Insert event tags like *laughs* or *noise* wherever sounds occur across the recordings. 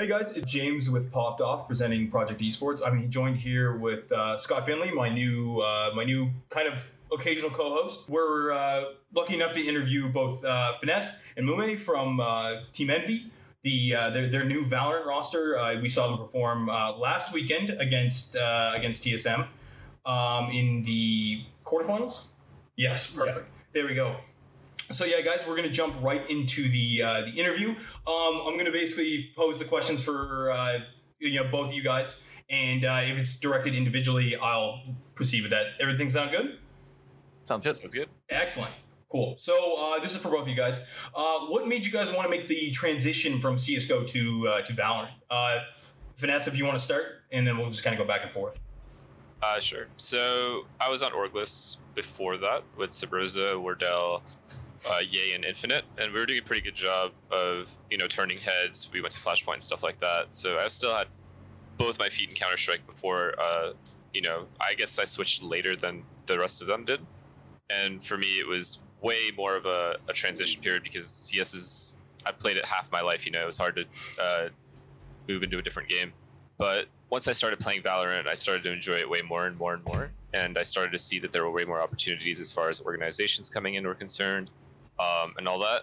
Hey guys, it's James with Popped Off presenting Project Esports. I'm joined here with uh, Scott Finley, my new uh, my new kind of occasional co-host. We're uh, lucky enough to interview both uh, Finesse and Mume from uh, Team Envy, the uh, their, their new Valorant roster. we saw them perform last weekend against against TSM um, in the quarterfinals. Yes, perfect. Yeah. There we go. So yeah, guys, we're gonna jump right into the uh, the interview. Um, I'm gonna basically pose the questions for uh, you know both of you guys, and uh, if it's directed individually, I'll proceed with that. Everything sound good? Sounds good. Sounds good. Excellent. Cool. So uh, this is for both of you guys. Uh, what made you guys want to make the transition from CS:GO to uh, to Valorant? Uh, Vanessa, if you want to start, and then we'll just kind of go back and forth. Uh, sure. So I was on Orgless before that with Subroza, Wardell, uh, Yay and Infinite, and we were doing a pretty good job of you know turning heads. We went to Flashpoint and stuff like that. So I still had both my feet in Counter Strike before. Uh, you know, I guess I switched later than the rest of them did, and for me it was way more of a, a transition period because CS is I played it half my life. You know, it was hard to uh, move into a different game, but once I started playing Valorant, I started to enjoy it way more and more and more. And I started to see that there were way more opportunities as far as organizations coming in were concerned um, and all that.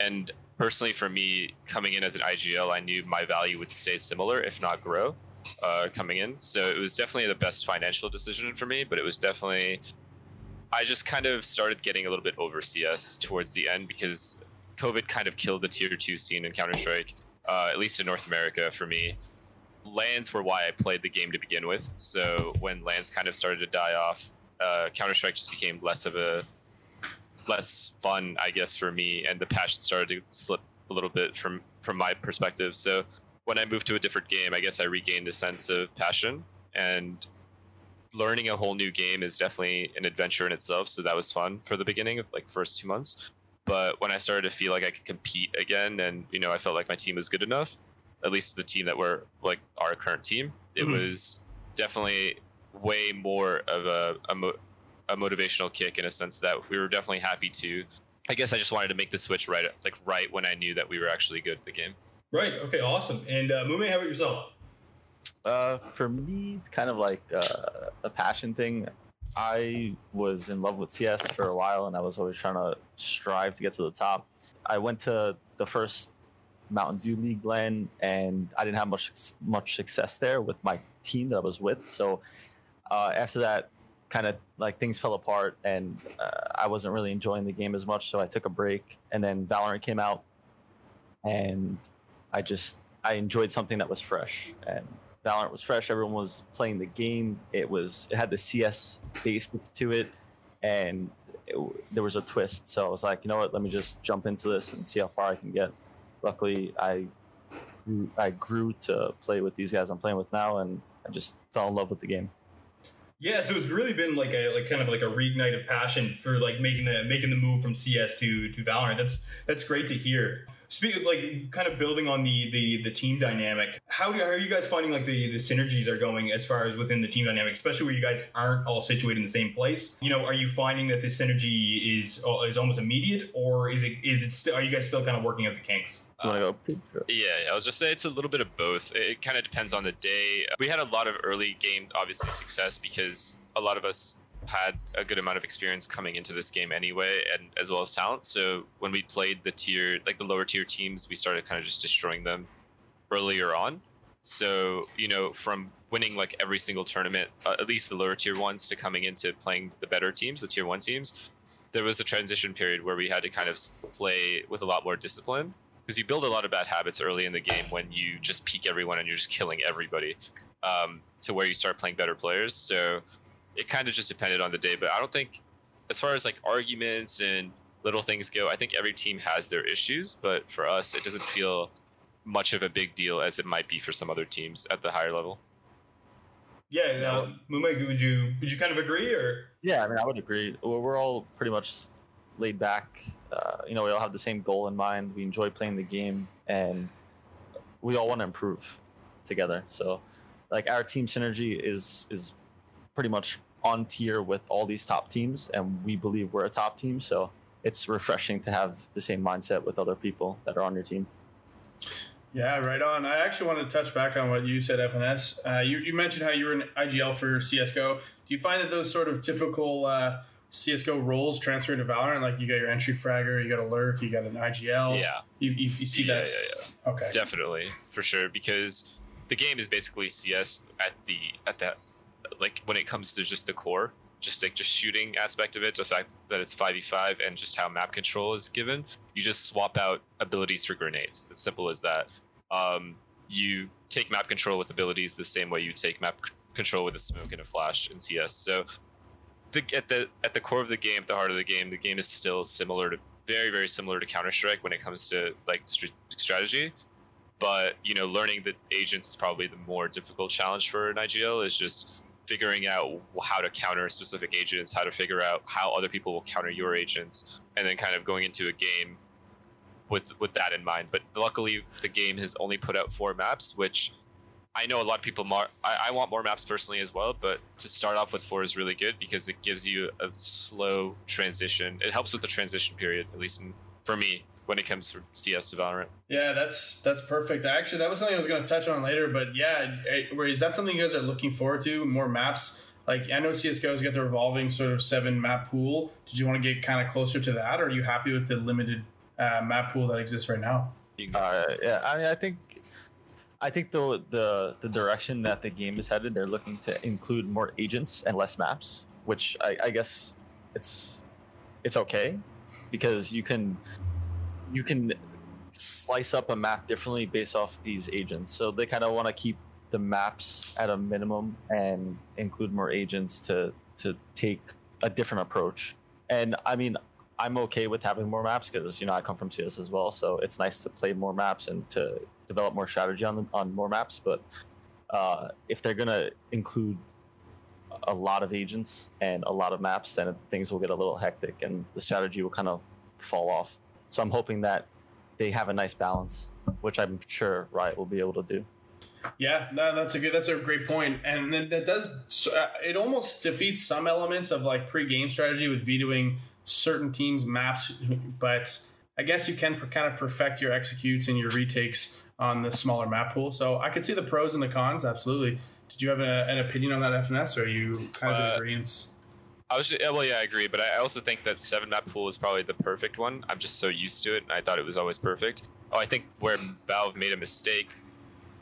And personally, for me, coming in as an IGL, I knew my value would stay similar, if not grow, uh, coming in. So it was definitely the best financial decision for me, but it was definitely. I just kind of started getting a little bit over CS towards the end because COVID kind of killed the tier two scene in Counter Strike, uh, at least in North America for me. Lands were why I played the game to begin with. So when lands kind of started to die off, uh, Counter Strike just became less of a less fun, I guess, for me, and the passion started to slip a little bit from from my perspective. So when I moved to a different game, I guess I regained a sense of passion and learning a whole new game is definitely an adventure in itself. So that was fun for the beginning of like first two months. But when I started to feel like I could compete again, and you know, I felt like my team was good enough, at least the team that were like our current team, it mm-hmm. was definitely way more of a, a mo- a motivational kick in a sense that we were definitely happy to. I guess I just wanted to make the switch right, like right when I knew that we were actually good at the game. Right. Okay. Awesome. And uh, Mume, how about yourself? Uh, for me, it's kind of like uh, a passion thing. I was in love with CS for a while, and I was always trying to strive to get to the top. I went to the first Mountain Dew League LAN, and I didn't have much much success there with my team that I was with. So uh, after that, kind of like things fell apart and uh, I wasn't really enjoying the game as much. So I took a break and then Valorant came out and I just, I enjoyed something that was fresh and Valorant was fresh. Everyone was playing the game. It was, it had the CS basics to it and it, there was a twist. So I was like, you know what, let me just jump into this and see how far I can get. Luckily, I I grew to play with these guys I'm playing with now, and I just fell in love with the game. Yeah, so it's really been like a like kind of like a reignite of passion for like making the making the move from CS to to Valorant. That's that's great to hear. Speaking like kind of building on the the the team dynamic, how, do, how are you guys finding like the the synergies are going as far as within the team dynamic, especially where you guys aren't all situated in the same place? You know, are you finding that the synergy is uh, is almost immediate, or is it is it still are you guys still kind of working out the kinks? Uh, yeah, I was just say it's a little bit of both. It, it kind of depends on the day. We had a lot of early game, obviously, success because a lot of us had a good amount of experience coming into this game anyway, and as well as talent. So when we played the tier, like the lower tier teams, we started kind of just destroying them earlier on. So you know, from winning like every single tournament, uh, at least the lower tier ones, to coming into playing the better teams, the tier one teams, there was a transition period where we had to kind of play with a lot more discipline because you build a lot of bad habits early in the game when you just peek everyone and you're just killing everybody um, to where you start playing better players. So it kind of just depended on the day, but I don't think, as far as like arguments and little things go, I think every team has their issues, but for us, it doesn't feel much of a big deal as it might be for some other teams at the higher level. Yeah, now, Mume, would you would you kind of agree or? Yeah, I mean, I would agree. We're all pretty much laid back uh, you know, we all have the same goal in mind. We enjoy playing the game, and we all want to improve together. So, like our team synergy is is pretty much on tier with all these top teams, and we believe we're a top team. So it's refreshing to have the same mindset with other people that are on your team. Yeah, right on. I actually want to touch back on what you said, FNS. Uh, you, you mentioned how you were in IGL for CSGO. Do you find that those sort of typical uh, CSGO roles transfer to Valorant? Like you got your entry fragger, you got a lurk, you got an IGL. Yeah. You, you, you see Yeah, that? yeah, yeah. Okay. Definitely, for sure, because the game is basically CS at the at that like when it comes to just the core, just like just shooting aspect of it, the fact that it's five v five and just how map control is given. You just swap out abilities for grenades. It's simple as that. Um, you take map control with abilities the same way you take map c- control with a smoke and a flash in CS. So the, at the at the core of the game, at the heart of the game, the game is still similar to very very similar to Counter Strike when it comes to like str- strategy. But you know, learning the agents is probably the more difficult challenge for an IGL. Is just figuring out how to counter specific agents, how to figure out how other people will counter your agents, and then kind of going into a game with with that in mind. But luckily, the game has only put out four maps, which I know a lot of people. Mar- I, I want more maps personally as well, but to start off with four is really good because it gives you a slow transition. It helps with the transition period, at least for me, when it comes to CS to Valorant. Yeah, that's that's perfect. Actually, that was something I was going to touch on later. But yeah, is that something you guys are looking forward to? More maps. Like I know CS:GO's got the revolving sort of seven map pool. Did you want to get kind of closer to that, or are you happy with the limited uh, map pool that exists right now? Uh, yeah, I mean, I think, I think the the the direction that the game is headed, they're looking to include more agents and less maps, which I, I guess it's it's okay because you can you can slice up a map differently based off these agents. So they kind of want to keep the maps at a minimum and include more agents to to take a different approach. And I mean, I'm okay with having more maps because you know I come from CS as well, so it's nice to play more maps and to develop more strategy on on more maps. But uh, if they're gonna include a lot of agents and a lot of maps, then things will get a little hectic and the strategy will kind of fall off. So I'm hoping that they have a nice balance, which I'm sure Riot will be able to do. Yeah, no, that's a good. That's a great point, and then that does. uh, It almost defeats some elements of like pre-game strategy with vetoing certain teams' maps, but I guess you can kind of perfect your executes and your retakes on the smaller map pool. So I could see the pros and the cons. Absolutely. Did you have a, an opinion on that FNS, or are you kind of in Uh, agreement? I was just, well, yeah, I agree, but I also think that seven map pool is probably the perfect one. I'm just so used to it, and I thought it was always perfect. Oh, I think where Valve made a mistake,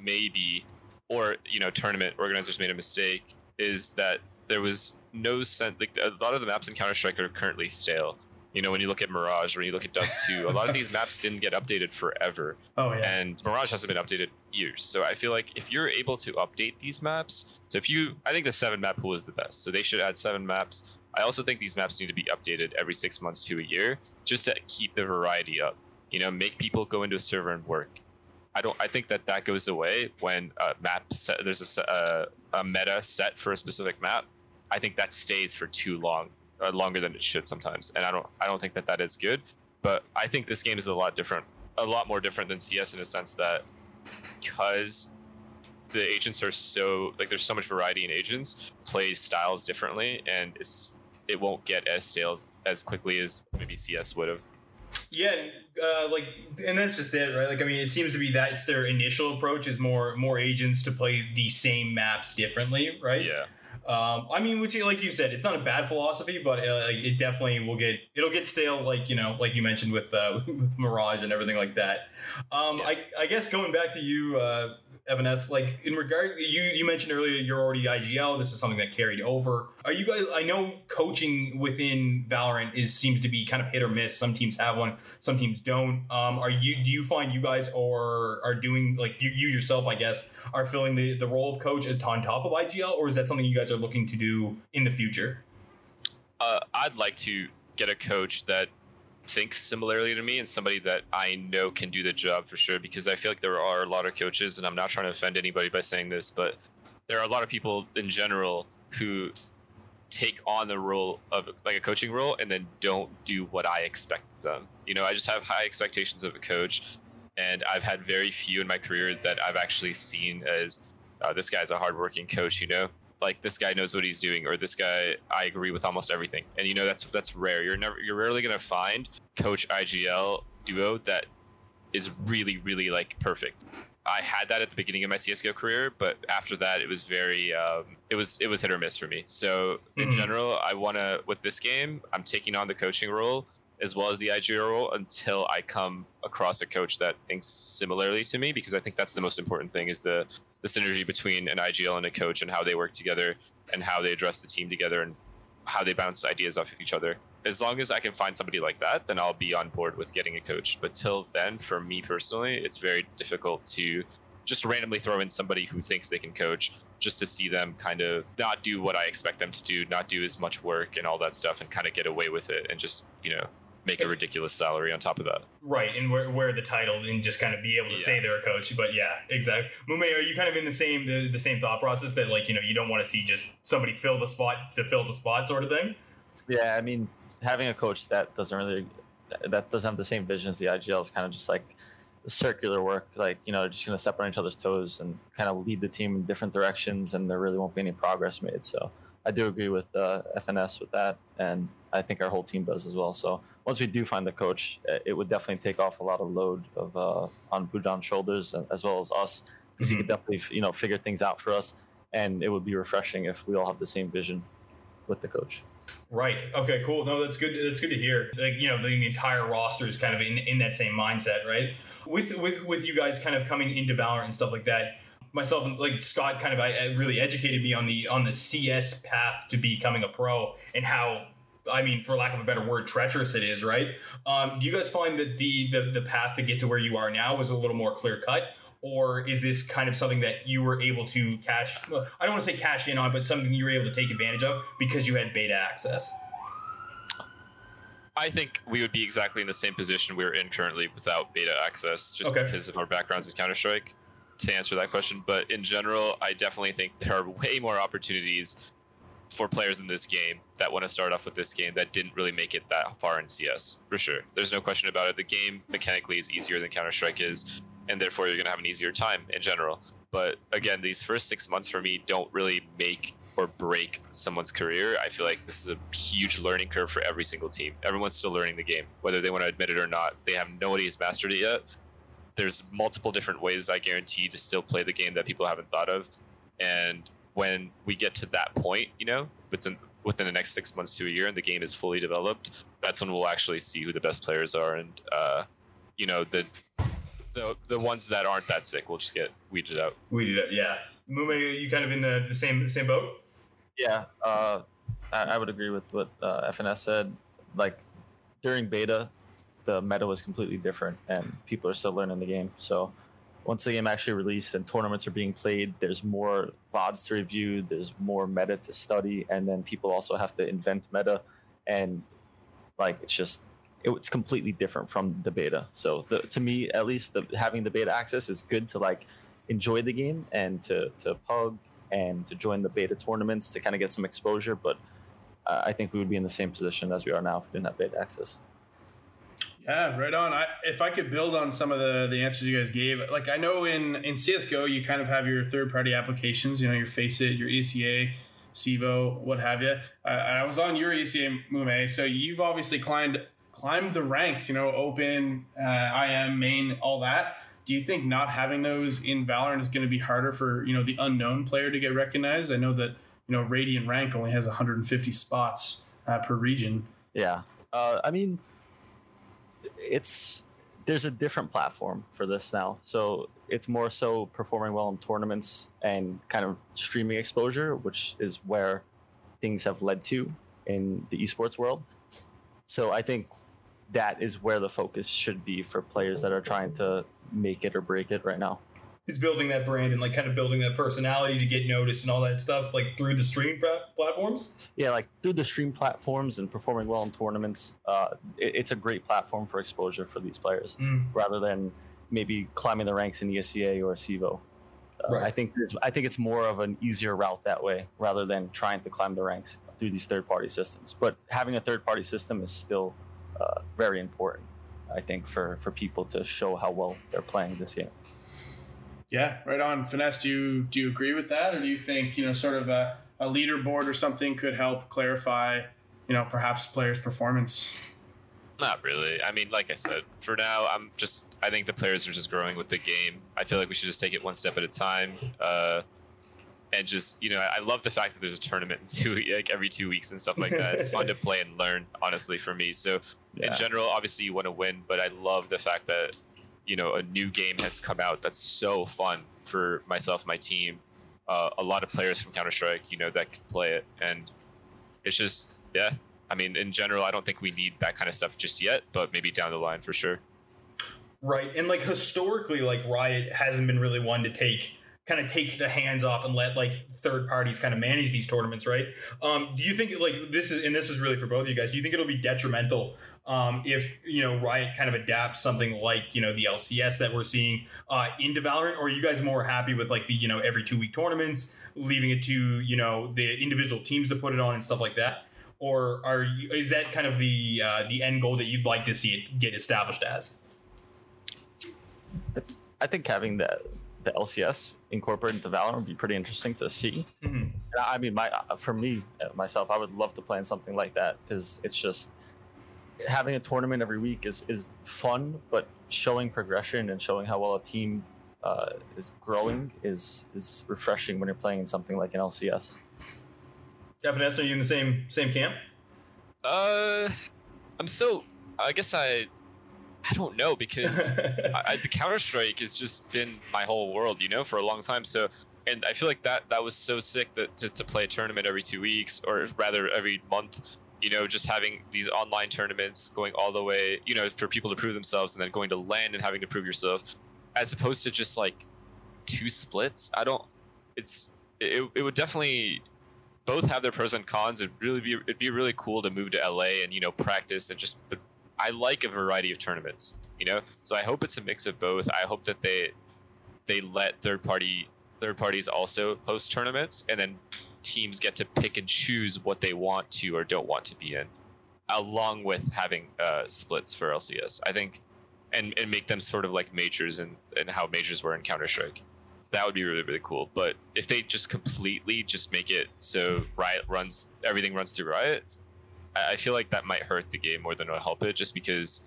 maybe, or you know, tournament organizers made a mistake, is that there was no sense. Like a lot of the maps in Counter Strike are currently stale. You know, when you look at Mirage, when you look at Dust 2, a lot of these maps didn't get updated forever Oh yeah. and Mirage hasn't been updated years. So I feel like if you're able to update these maps, so if you, I think the seven map pool is the best. So they should add seven maps. I also think these maps need to be updated every six months to a year, just to keep the variety up. You know, make people go into a server and work. I don't. I think that that goes away when a map set. There's a, uh, a meta set for a specific map. I think that stays for too long, uh, longer than it should sometimes, and I don't. I don't think that that is good. But I think this game is a lot different, a lot more different than CS in a sense that because the agents are so like there's so much variety in agents, plays styles differently, and it's it won't get as stale as quickly as maybe CS would have. Yeah, uh, like, and that's just it, right? Like, I mean, it seems to be that's their initial approach is more more agents to play the same maps differently, right? Yeah. Um, I mean, which, like you said, it's not a bad philosophy, but uh, it definitely will get it'll get stale, like you know, like you mentioned with uh, *laughs* with Mirage and everything like that. Um, Yeah. I, I guess going back to you, uh, FNS, like in regard, you you mentioned earlier you're already IGL. This is something that carried over. Are you guys? I know coaching within Valorant is seems to be kind of hit or miss. Some teams have one, some teams don't. Um, are you? Do you find you guys are are doing like you, you yourself? I guess are filling the the role of coach as on top of IGL, or is that something you guys are looking to do in the future? Uh, I'd like to get a coach that thinks similarly to me and somebody that I know can do the job for sure. Because I feel like there are a lot of coaches, and I'm not trying to offend anybody by saying this, but there are a lot of people in general who take on the role of like a coaching role and then don't do what I expect them. You know, I just have high expectations of a coach, and I've had very few in my career that I've actually seen as uh, this guy's a hardworking coach. You know, like this guy knows what he's doing, or this guy I agree with almost everything. And you know, that's that's rare. You're never you're rarely gonna find coach IGL duo that is really, really like perfect. I had that at the beginning of my CS:GO career, but after that, it was very um, it was it was hit or miss for me. So in Mhm. general, I want to with this game, I'm taking on the coaching role as well as the IGL role until I come across a coach that thinks similarly to me, because I think that's the most important thing is the the synergy between an IGL and a coach and how they work together and how they address the team together and how they bounce ideas off of each other. As long as I can find somebody like that, then I'll be on board with getting a coach. But till then, for me personally, it's very difficult to just randomly throw in somebody who thinks they can coach just to see them kind of not do what I expect them to do, not do as much work and all that stuff and kind of get away with it and just, you know, make a ridiculous salary on top of that. Right, and wear, wear the title and just kind of be able to Yeah. say they're a coach. But yeah, exactly. Mume, are you kind of in the same the, the same thought process that like you know you don't want to see just somebody fill the spot to fill the spot sort of thing? Yeah, I mean, having a coach that doesn't really that doesn't have the same vision as the IGL is kind of just like circular work. Like you know, just gonna step on each other's toes and kind of lead the team in different directions, and there really won't be any progress made. So I do agree with uh, FNS with that, and I think our whole team does as well. So once we do find the coach, uh, it would definitely take off a lot of load of uh, on Pujan's shoulders as well as us, because he Mhm. could definitely you know figure things out for us, and it would be refreshing if we all have the same vision with the coach. Right. Okay. Cool. No, that's good. That's good to hear. Like you know, the entire roster is kind of in, in that same mindset, right? With with with you guys kind of coming into Valorant and stuff like that. Myself and like Scott kind of I, I really educated me on the on the CS path to becoming a pro and how I mean, for lack of a better word, treacherous it is, right? Um, do you guys find that the, the the path to get to where you are now was a little more clear cut, or is this kind of something that you were able to cash? well, I don't want to say cash in on, but something you were able to take advantage of because you had beta access. I think we would be exactly in the same position we're in currently without beta access, just Okay. because of our backgrounds in Counter Strike. To answer that question, but in general, I definitely think there are way more opportunities for players in this game that want to start off with this game that didn't really make it that far in CS. For sure, there's no question about it. The game mechanically is easier than Counter Strike is, and therefore you're gonna have an easier time in general. But again, these first six months for me don't really make or break someone's career. I feel like this is a huge learning curve for every single team. Everyone's still learning the game, whether they want to admit it or not. They have nobody has mastered it yet. There's multiple different ways I guarantee to still play the game that people haven't thought of. And when we get to that point, you know, within within the next six months to a year, and the game is fully developed, that's when we'll actually see who the best players are, and uh, you know the the the ones that aren't that sick will just get weeded out. We out, yeah. Mume, are you kind of in the, the same same boat? Yeah, uh, I, I would agree with what uh, FNS said. Like during beta, the meta was completely different, and people are still learning the game. So once the game actually released and tournaments are being played, there's more VODs to review, there's more meta to study, and then people also have to invent meta, and like it's just it, it's completely different from the beta. So the, to me, at least, the, having the beta access is good to like enjoy the game and to to pug and to join the beta tournaments to kind of get some exposure. But uh, I think we would be in the same position as we are now if we didn't have beta access. Yeah, right on. I, if I could build on some of the, the answers you guys gave, like I know in, in CSGO, you kind of have your third party applications, you know, your Faceit, your ESEA, CEVO, what have you. I was on your ESEA, Mume, so you've obviously climbed climbed the ranks, you know, open, uh, IM, main, all that. Do you think not having those in Valorant is going to be harder for, you know, the unknown player to get recognized? I know that, you know, Radiant rank only has 150 spots uh, per region. Yeah, uh, I mean, it's there's a different platform for this now, so it's more so performing well in tournaments and kind of streaming exposure, which is where things have led to in the esports world. So I think that is where the focus should be for players that are trying to make it or break it right now. Is building that brand and like kind of building that personality to get noticed and all that stuff, like through the stream platforms. yeah, like through the stream platforms and performing well in tournaments, uh, it, it's a great platform for exposure for these players, Mm. rather than maybe climbing the ranks in ESEA or CEVO. Uh, Right. I think it's, I think it's more of an easier route that way, rather than trying to climb the ranks through these third-party systems. But having a third-party system is still uh, very important, I think, for for people to show how well they're playing this game. Yeah, right on. Finesse, do you do you agree with that, or do you think you know sort of a, a leaderboard or something could help clarify, you know, perhaps players' performance? Not really. I mean, like I said, for now, I'm just. I think the players are just growing with the game. I feel like we should just take it one step at a time. Uh, and just you know, I love the fact that there's a tournament in *laughs* two like every two weeks and stuff like that. It's fun to *laughs* play and learn, honestly, for me. So Yeah. in general, obviously you want to win, but I love the fact that you know a new game has come out that's so fun for myself, my team, uh, a lot of players from Counter Strike, you know, that can play it, and it's just yeah. I mean, in general, I don't think we need that kind of stuff just yet, but maybe down the line for sure. Right. And like historically, like Riot hasn't been really one to take kind of take the hands off and let like third parties kind of manage these tournaments, right? Um, do you think like this is and this is really for both of you guys, do you think it'll be detrimental um, if you know Riot kind of adapts something like you know the LCS that we're seeing uh, into Valorant, or are you guys more happy with like the you know every two week tournaments, leaving it to you know the individual teams to put it on and stuff like that? Or are you, is that kind of the uh, the end goal that you'd like to see it get established as? I think having the the LCS incorporated into Valorant would be pretty interesting to see. Mhm. I mean, my uh, for me uh, myself, I would love to play in something like that because it's just having a tournament every week is is fun, but showing progression and showing how well a team uh, is growing is is refreshing when you're playing in something like an LCS. Definitely, are you in the same same camp? Uh, I'm so. I guess I. I don't know because *laughs* I, I, the Counter Strike has just been my whole world, you know, for a long time. So, and I feel like that that was so sick that to, to play a tournament every two weeks, or rather every month. You know, just having these online tournaments going all the way, you know, for people to prove themselves, and then going to land and having to prove yourself, as opposed to just like two splits. I don't. It's it, it would definitely both have their pros and cons. It'd really be it'd be really cool to move to LA and you know practice and just. I like a variety of tournaments, you know. So I hope it's a mix of both. I hope that they they let third party third parties also host tournaments, and then teams get to pick and choose what they want to or don't want to be in, along with having uh, splits for LCS. I think, and and make them sort of like majors and and how majors were in Counter Strike. That would be really really cool. But if they just completely just make it so Riot runs everything runs through Riot, I feel like that might hurt the game more than it'll help it. Just because,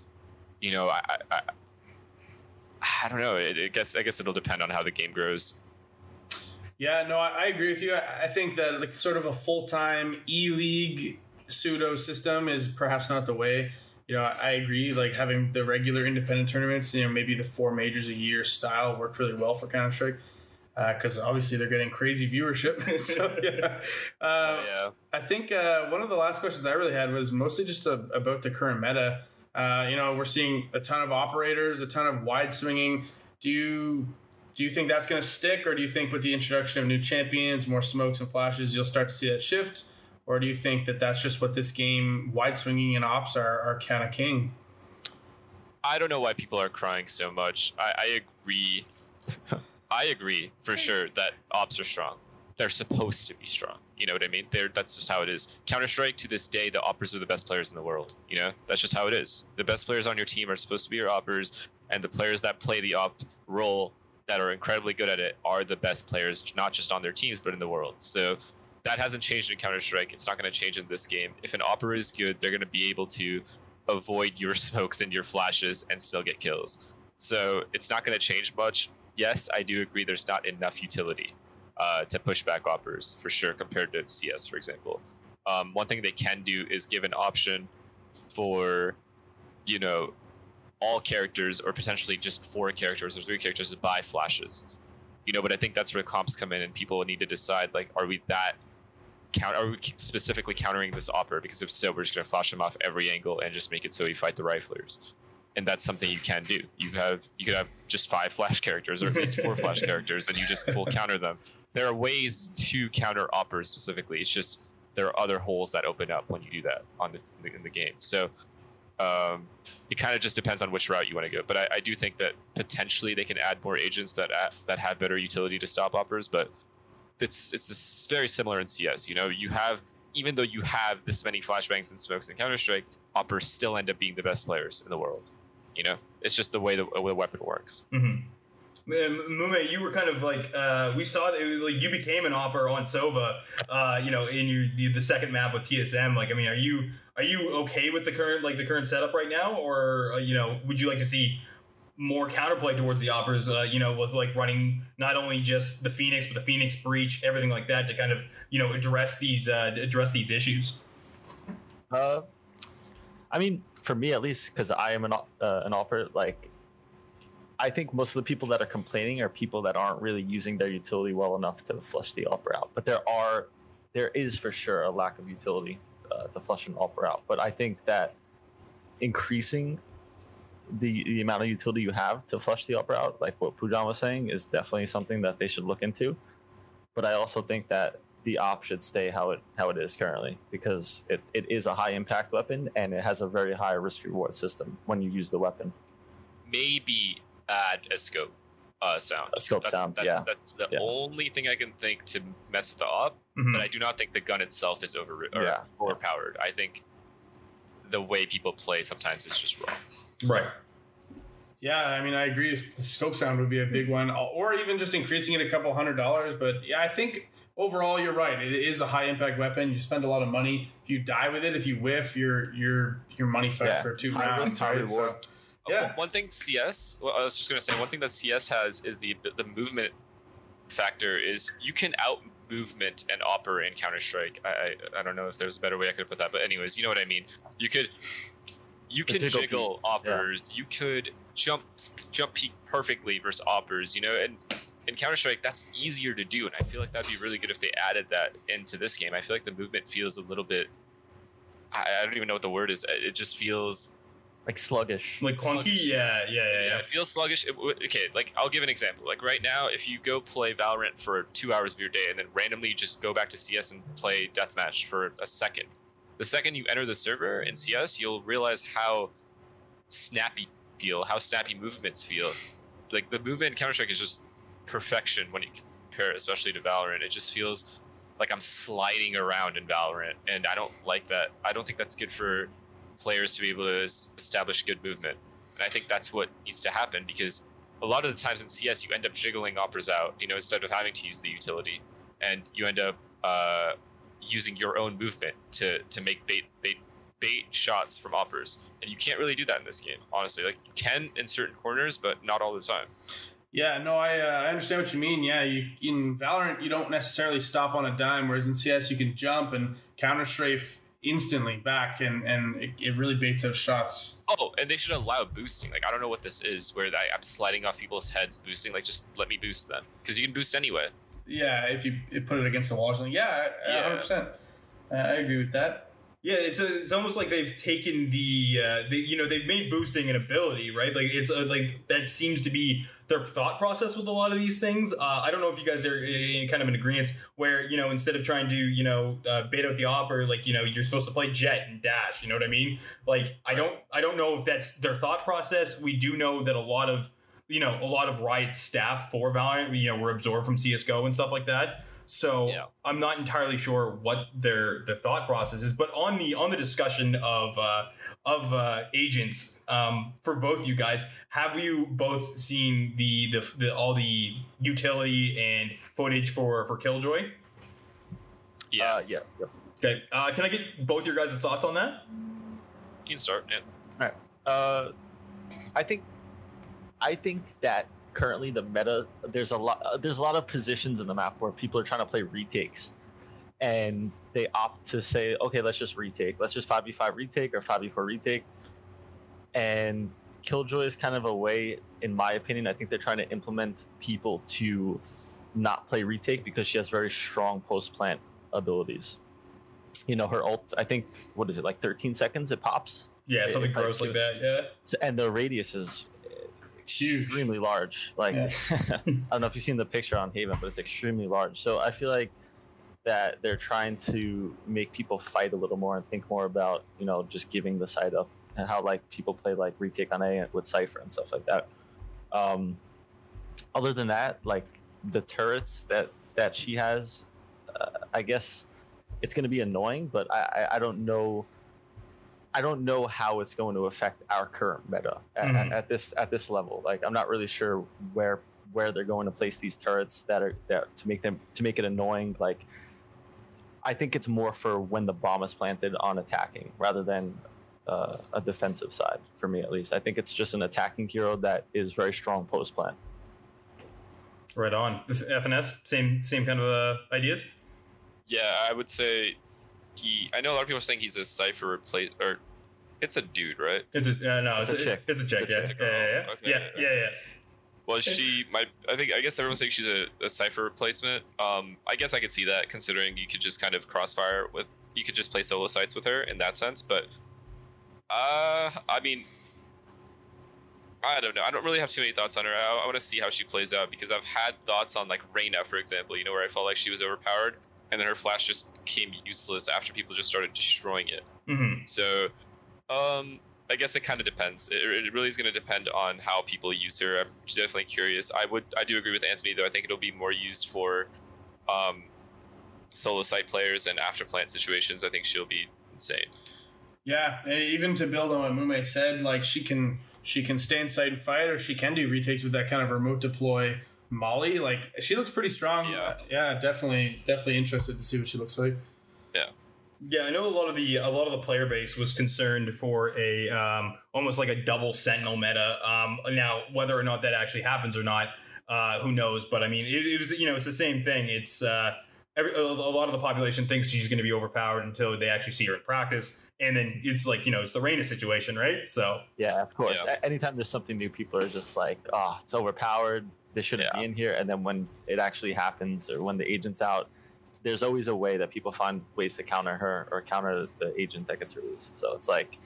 you know, I I, I don't know. It, it guess I guess it'll depend on how the game grows. Yeah, no, I, I agree with you. I, I think that like sort of a full time e league pseudo system is perhaps not the way. You know, I, I agree. Like having the regular independent tournaments, you know, maybe the four majors a year style worked really well for Counter Strike because obviously they're getting crazy viewership. *laughs* so yeah, *laughs* uh, yeah. I think uh, one of the last questions I really had was mostly just a, about the current meta. Uh, you know, we're seeing a ton of operators, a ton of wide swinging. Do you do you think that's going to stick, or do you think with the introduction of new champions, more smokes and flashes, you'll start to see that shift, or do you think that that's just what this game, wide swinging and ops, are are kind of king? I don't know why people are crying so much. I, I agree. *laughs* I agree for sure that ops are strong. They're supposed to be strong. You know what I mean? They're, that's just how it is. Counter Strike to this day, the operas are the best players in the world. You know, that's just how it is. The best players on your team are supposed to be your operas, and the players that play the op role that are incredibly good at it are the best players, not just on their teams but in the world. So that hasn't changed in Counter Strike. It's not going to change in this game. If an opera is good, they're going to be able to avoid your *laughs* smokes and your flashes and still get kills. So it's not going to change much. Yes, I do agree. There's not enough utility uh, to push back operas for sure compared to CS, for example. Um, one thing they can do is give an option for, you know, all characters or potentially just four characters or three characters to buy flashes. You know, but I think that's where comps come in and people need to decide like, are we that count? Are we specifically countering this opera? Because if so, we're just gonna flash them off every angle and just make it so we fight the riflers. And that's something you can do. You have you could have just five flash characters or at least four flash *laughs* characters, and you just full counter them. There are ways to counter operas specifically. It's just there are other holes that open up when you do that on the in the game. So um, it kind of just depends on which route you want to go. But I, I, do think that potentially they can add more agents that that have better utility to stop operas. But it's it's very similar in CS. You know, you have even though you have this many flashbangs and smokes in Counter Strike, operas still end up being the best players in the world. You know, it's just the way the, the weapon works. Mm-hmm. Mume, you were kind of like uh, we saw that was, like you became an opera on Sova. Uh, you know, in your the second map with TSM. Like, I mean, are you are you okay with the current like the current setup right now, or uh, you know, would you like to see more counterplay towards the operas? Uh, you know, with like running not only just the Phoenix, but the Phoenix breach, everything like that to kind of you know address these uh, address these issues. Uh, I mean, for me at least, because I am an uh, an operator, like I think most of the people that are complaining are people that aren't really using their utility well enough to flush the opera out. But there are, there is for sure a lack of utility uh, to flush an opera out. But I think that increasing the the amount of utility you have to flush the opera out, like what Pujan was saying, is definitely something that they should look into. But I also think that the op should stay how it how it is currently because it, it is a high impact weapon and it has a very high risk reward system when you use the weapon. Maybe add a scope uh, sound. A scope that's, sound, that's, yeah. That's the Yeah. only thing I can think to mess with the op. Mhm. But I do not think the gun itself is over or Yeah. overpowered. I think the way people play sometimes is just wrong. Right. Yeah, I mean, I agree. The scope sound would be a big one, or even just increasing it a couple hundred dollars. But yeah, I think overall you're right. It is a high impact weapon. You spend a lot of money. If you die with it, if you whiff, you're you're your money fight Yeah. for two High rounds. risk, high reward. Uh, Yeah. one- One thing CS, well, I was just gonna say, one thing that CS has is the the movement factor is you can out movement and opera in Counter Strike. I, I I don't know if there's a better way I could put that, but anyways, you know what I mean. You could you can jiggle jiggle operas. You could jump jump peek perfectly versus operas. You know, and in Counter Strike that's easier to do, and I feel like that'd be really good if they added that into this game. I feel like the movement feels a little bit. I, I don't even know what the word is. It just feels Like sluggish. Like clunky. Sluggish. Yeah. Yeah. Yeah. yeah, Yeah. it feels sluggish. It okay, like I'll give an example. Like right now, if you go play Valorant for two hours of your day and then randomly just go back to CS and play deathmatch for a second, the second you enter the server in CS, you'll realize how snappy feel, how snappy movements feel. Like the movement in Counter Strike is just perfection when you compare it, especially to Valorant. It just feels like I'm sliding around in Valorant, and I don't like that. I don't think that's good for players to be able to establish good movement. And I think that's what needs to happen because a lot of the times in CS you end up jiggling operas out, you know, instead of having to use the utility, and you end up uh, using your own movement to to make bait bait bait shots from operas, and you can't really do that in this game, honestly. Like you can in certain corners, but not all the time. Yeah, no, I uh, I understand what you mean. Yeah, you in Valorant you don't necessarily stop on a dime, whereas in CS you can jump and counter strafe instantly back, and and it, it really baits out shots. Oh, and they should allow boosting. Like I don't know what this is, where I, I'm sliding off people's heads, boosting. Like just let me boost them, because you can boost anyway. Yeah, if you you put it against the wall or something. Yeah, Yeah. hundred percent. I agree with that. Yeah, it's a, it's almost like they've taken the, uh, the you know they've made boosting an ability, right? Like it's uh, like that seems to be their thought process with a lot of these things. Uh, I don't know if you guys are in kind of in agreement where you know instead of trying to you know uh, bait out the op or like you know you're supposed to play Jett and dash. You know what I mean? Like I don't I don't know if that's their thought process. We do know that a lot of you know a lot of Riot staff for Valorant you know were absorbed from CS:GO and stuff like that. So Yeah. I'm not entirely sure what their their thought process is, but on the on the discussion of uh, of uh, agents um, for both you guys, have you both seen the, the the all the utility and footage for for Killjoy? Yeah, Uh, yeah. yeah. Okay, uh, can I get both your guys' thoughts on that? you can start. Yeah. All right. Uh, I think, I think that currently the meta there's a lot uh, there's a lot of positions in the map where people are trying to play retakes, and they opt to say, okay, let's just retake, let's just five v five retake or five v four retake, and Killjoy is kind of a way, in my opinion, I think they're trying to implement people to not play retake because she has very strong post plant abilities. You know, her ult, I think, what is it, like 13 seconds it pops? Yeah, something I gross do- like that. Yeah. So, and the radius is Huge. extremely large. Like Yeah. *laughs* I don't know if you've seen the picture on Haven, but it's extremely large. So I feel like that they're trying to make people fight a little more and think more about you know just giving the side up and how like people play like retake on A with Cypher and stuff like that. Um, other than that, like the turrets that that she has, uh, I guess it's going to be annoying, but I, I I don't know. I don't know how it's going to affect our current meta at, Mhm. at, at this at this level. Like I'm not really sure where where they're going to place these turrets that are that to make them to make it annoying. Like I think it's more for when the bomb is planted on attacking rather than uh, a defensive side for me at least. I think it's just an attacking hero that is very strong post plant. Right on. This FNS, same same kind of uh, ideas. Yeah, I would say he. I know a lot of people are saying he's a Cypher replace or it's a dude, right? It's a uh, no, It's it's, a a chick. It's a chick. It's yeah. chick. Yeah, yeah, yeah. Okay. yeah, yeah, yeah. Well, she might. I think. I guess everyone's saying she's a, a Cypher replacement. Um, I guess I could see that, considering you could just kind of crossfire with. You could just play solo sites with her in that sense, but. Uh, I mean. I don't know. I don't really have too many thoughts on her. I, I want to see how she plays out because I've had thoughts on like Reyna, for example. You know, where I felt like she was overpowered, and then her flash just became useless after people just started destroying it. Mm-hmm. So, um, I guess it kind of depends. It, it really is going to depend on how people use her. I'm definitely curious. I would, I do agree with Anthony though. I think it'll be more used for, um, solo site players and after plant situations. I think she'll be insane. Yeah, even to build on what Mume said, like she can she can stay in sight and fight, or she can do retakes with that kind of remote deploy Molly. Like she looks pretty strong. Yeah. yeah, definitely, definitely interested to see what she looks like. Yeah, yeah. I know a lot of the a lot of the player base was concerned for a um, almost like a double Sentinel meta. Um, now, whether or not that actually happens or not, uh, who knows? But I mean, it, it was you know it's the same thing. It's uh, every, a a lot of the population thinks she's going to be overpowered until they actually see her in practice, and then it's like you know it's the Reyna situation, right? So Yeah, of course. Yeah. Anytime there's something new, people are just like, oh, it's overpowered. This shouldn't Yeah. be in here. And then when it actually happens or when the agent's out, there's always a way that people find ways to counter her or counter the agent that gets released. So it's like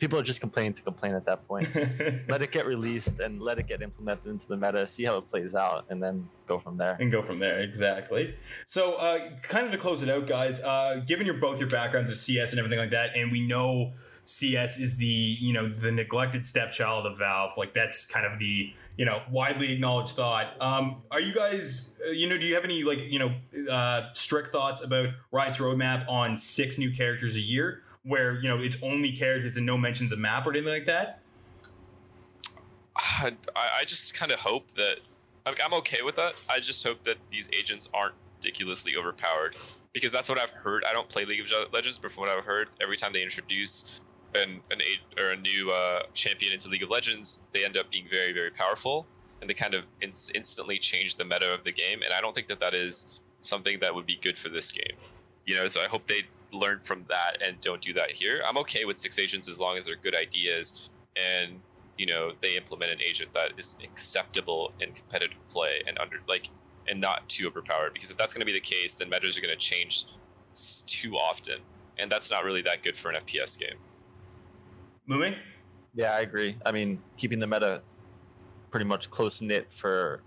people are just complaining to complain at that point. *laughs* Let it get released and let it get implemented into the meta, see how it plays out, and then go from there. and go from there. Exactly. So, uh, kind of to close it out, guys. Uh, given your both your backgrounds of CS and everything like that, and we know CS is the you know the neglected stepchild of Valve. Like that's kind of the you know widely acknowledged thought. Um, are you guys uh, you know do you have any like you know uh, strict thoughts about Riot's roadmap on six new characters a year? Where you know it's only characters and no mentions of map or anything like that. *sighs* I, I just kind of hope that like, I'm okay with that. I just hope that these agents aren't ridiculously overpowered because that's what I've heard. I don't play League of Legends, but from what I've heard, every time they introduce an an or a new uh, champion into League of Legends, they end up being very very powerful, and they kind of ins- instantly change the meta of the game. And I don't think that that is something that would be good for this game. You know, so I hope they learn from that and don't do that here. I'm okay with six agents as long as they're good ideas and you know they implement an agent that is acceptable in competitive play and under like and not too overpowered because if that's going to be the case then metas are going to change too often and that's not really that good for an fps game moving Yeah, I agree. I mean, keeping the meta pretty much close knit for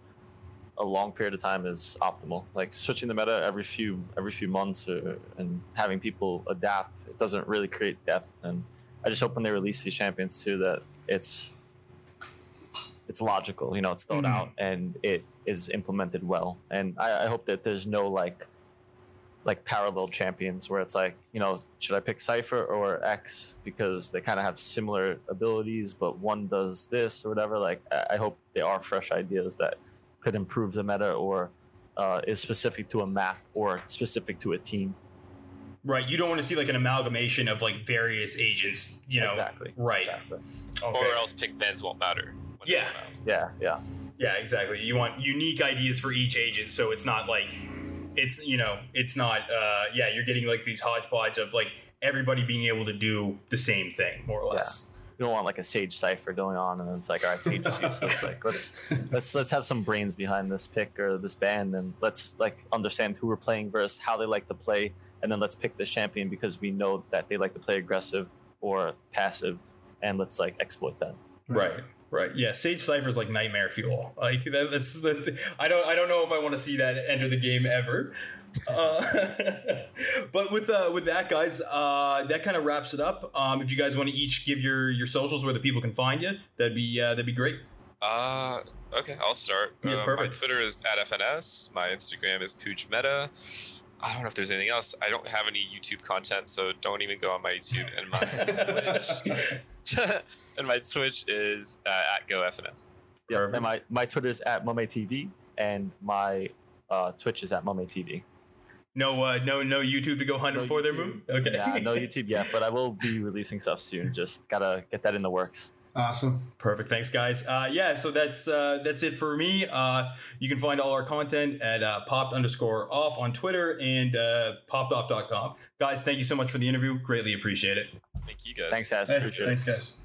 a long period of time is optimal. Like switching the meta every few every few months or, and having people adapt, it doesn't really create depth. And I just hope when they release these champions too that it's it's logical. You know, it's thought Mhm. out and it is implemented well. And I, I hope that there's no like like parallel champions where it's like, you know, should I pick Cypher or X because they kind of have similar abilities, but one does this or whatever. Like, I I hope they are fresh ideas that could improve the meta or uh, is specific to a map or specific to a team. Right. You don't want to see like an amalgamation of like various agents. You know. exactly. Right. Exactly. Okay. or else pick bans won't matter Yeah. Yeah. Yeah. Yeah, exactly. You want unique ideas for each agent, so it's not like it's you know it's not uh yeah you're getting like these hodgepodge of like everybody being able to do the same thing more or less. You don't want like a Sage Cypher going on, and it's like, all right, Sage is useless. Like, let's *laughs* let's let's have some brains behind this pick or this band, and let's like understand who we're playing versus how they like to play, and then let's pick this champion because we know that they like to play aggressive or passive, and let's like exploit that. Right. Right. Yeah. Sage Cypher is like nightmare fuel. Like that, that's the. I don't. I don't know if I want to see that enter the game ever. Uh, *laughs* but with uh, with that, guys, uh, that kind of wraps it up. Um, if you guys want to each give your your socials where the people can find you, that'd be uh, that'd be great. Uh, okay, I'll start. Yeah, Uh, my. Twitter is at FNS. My Instagram is Pooch Meta. I don't know if there's anything else. I don't have any YouTube content, so don't even go on my YouTube. And my *laughs* Twitch, *laughs* and my Twitch is uh, at GoFNS. Yeah. Perfect. And my my Twitter is at MomeTV, and my uh, Twitch is at MomeTV. No, uh, no, no YouTube to go hunt No for their YouTube. move. Okay. Yeah, no *laughs* YouTube yet, but I will be releasing stuff soon. Just gotta get that in the works. Awesome. Perfect. Thanks, guys. Uh, yeah, so that's uh, that's it for me. Uh, you can find all our content at uh, popped underscore off on Twitter and uh, poppedoff.com. Guys, thank you so much for the interview. Greatly appreciate it. Thank you guys. Thanks, guys. Hey, thanks, guys.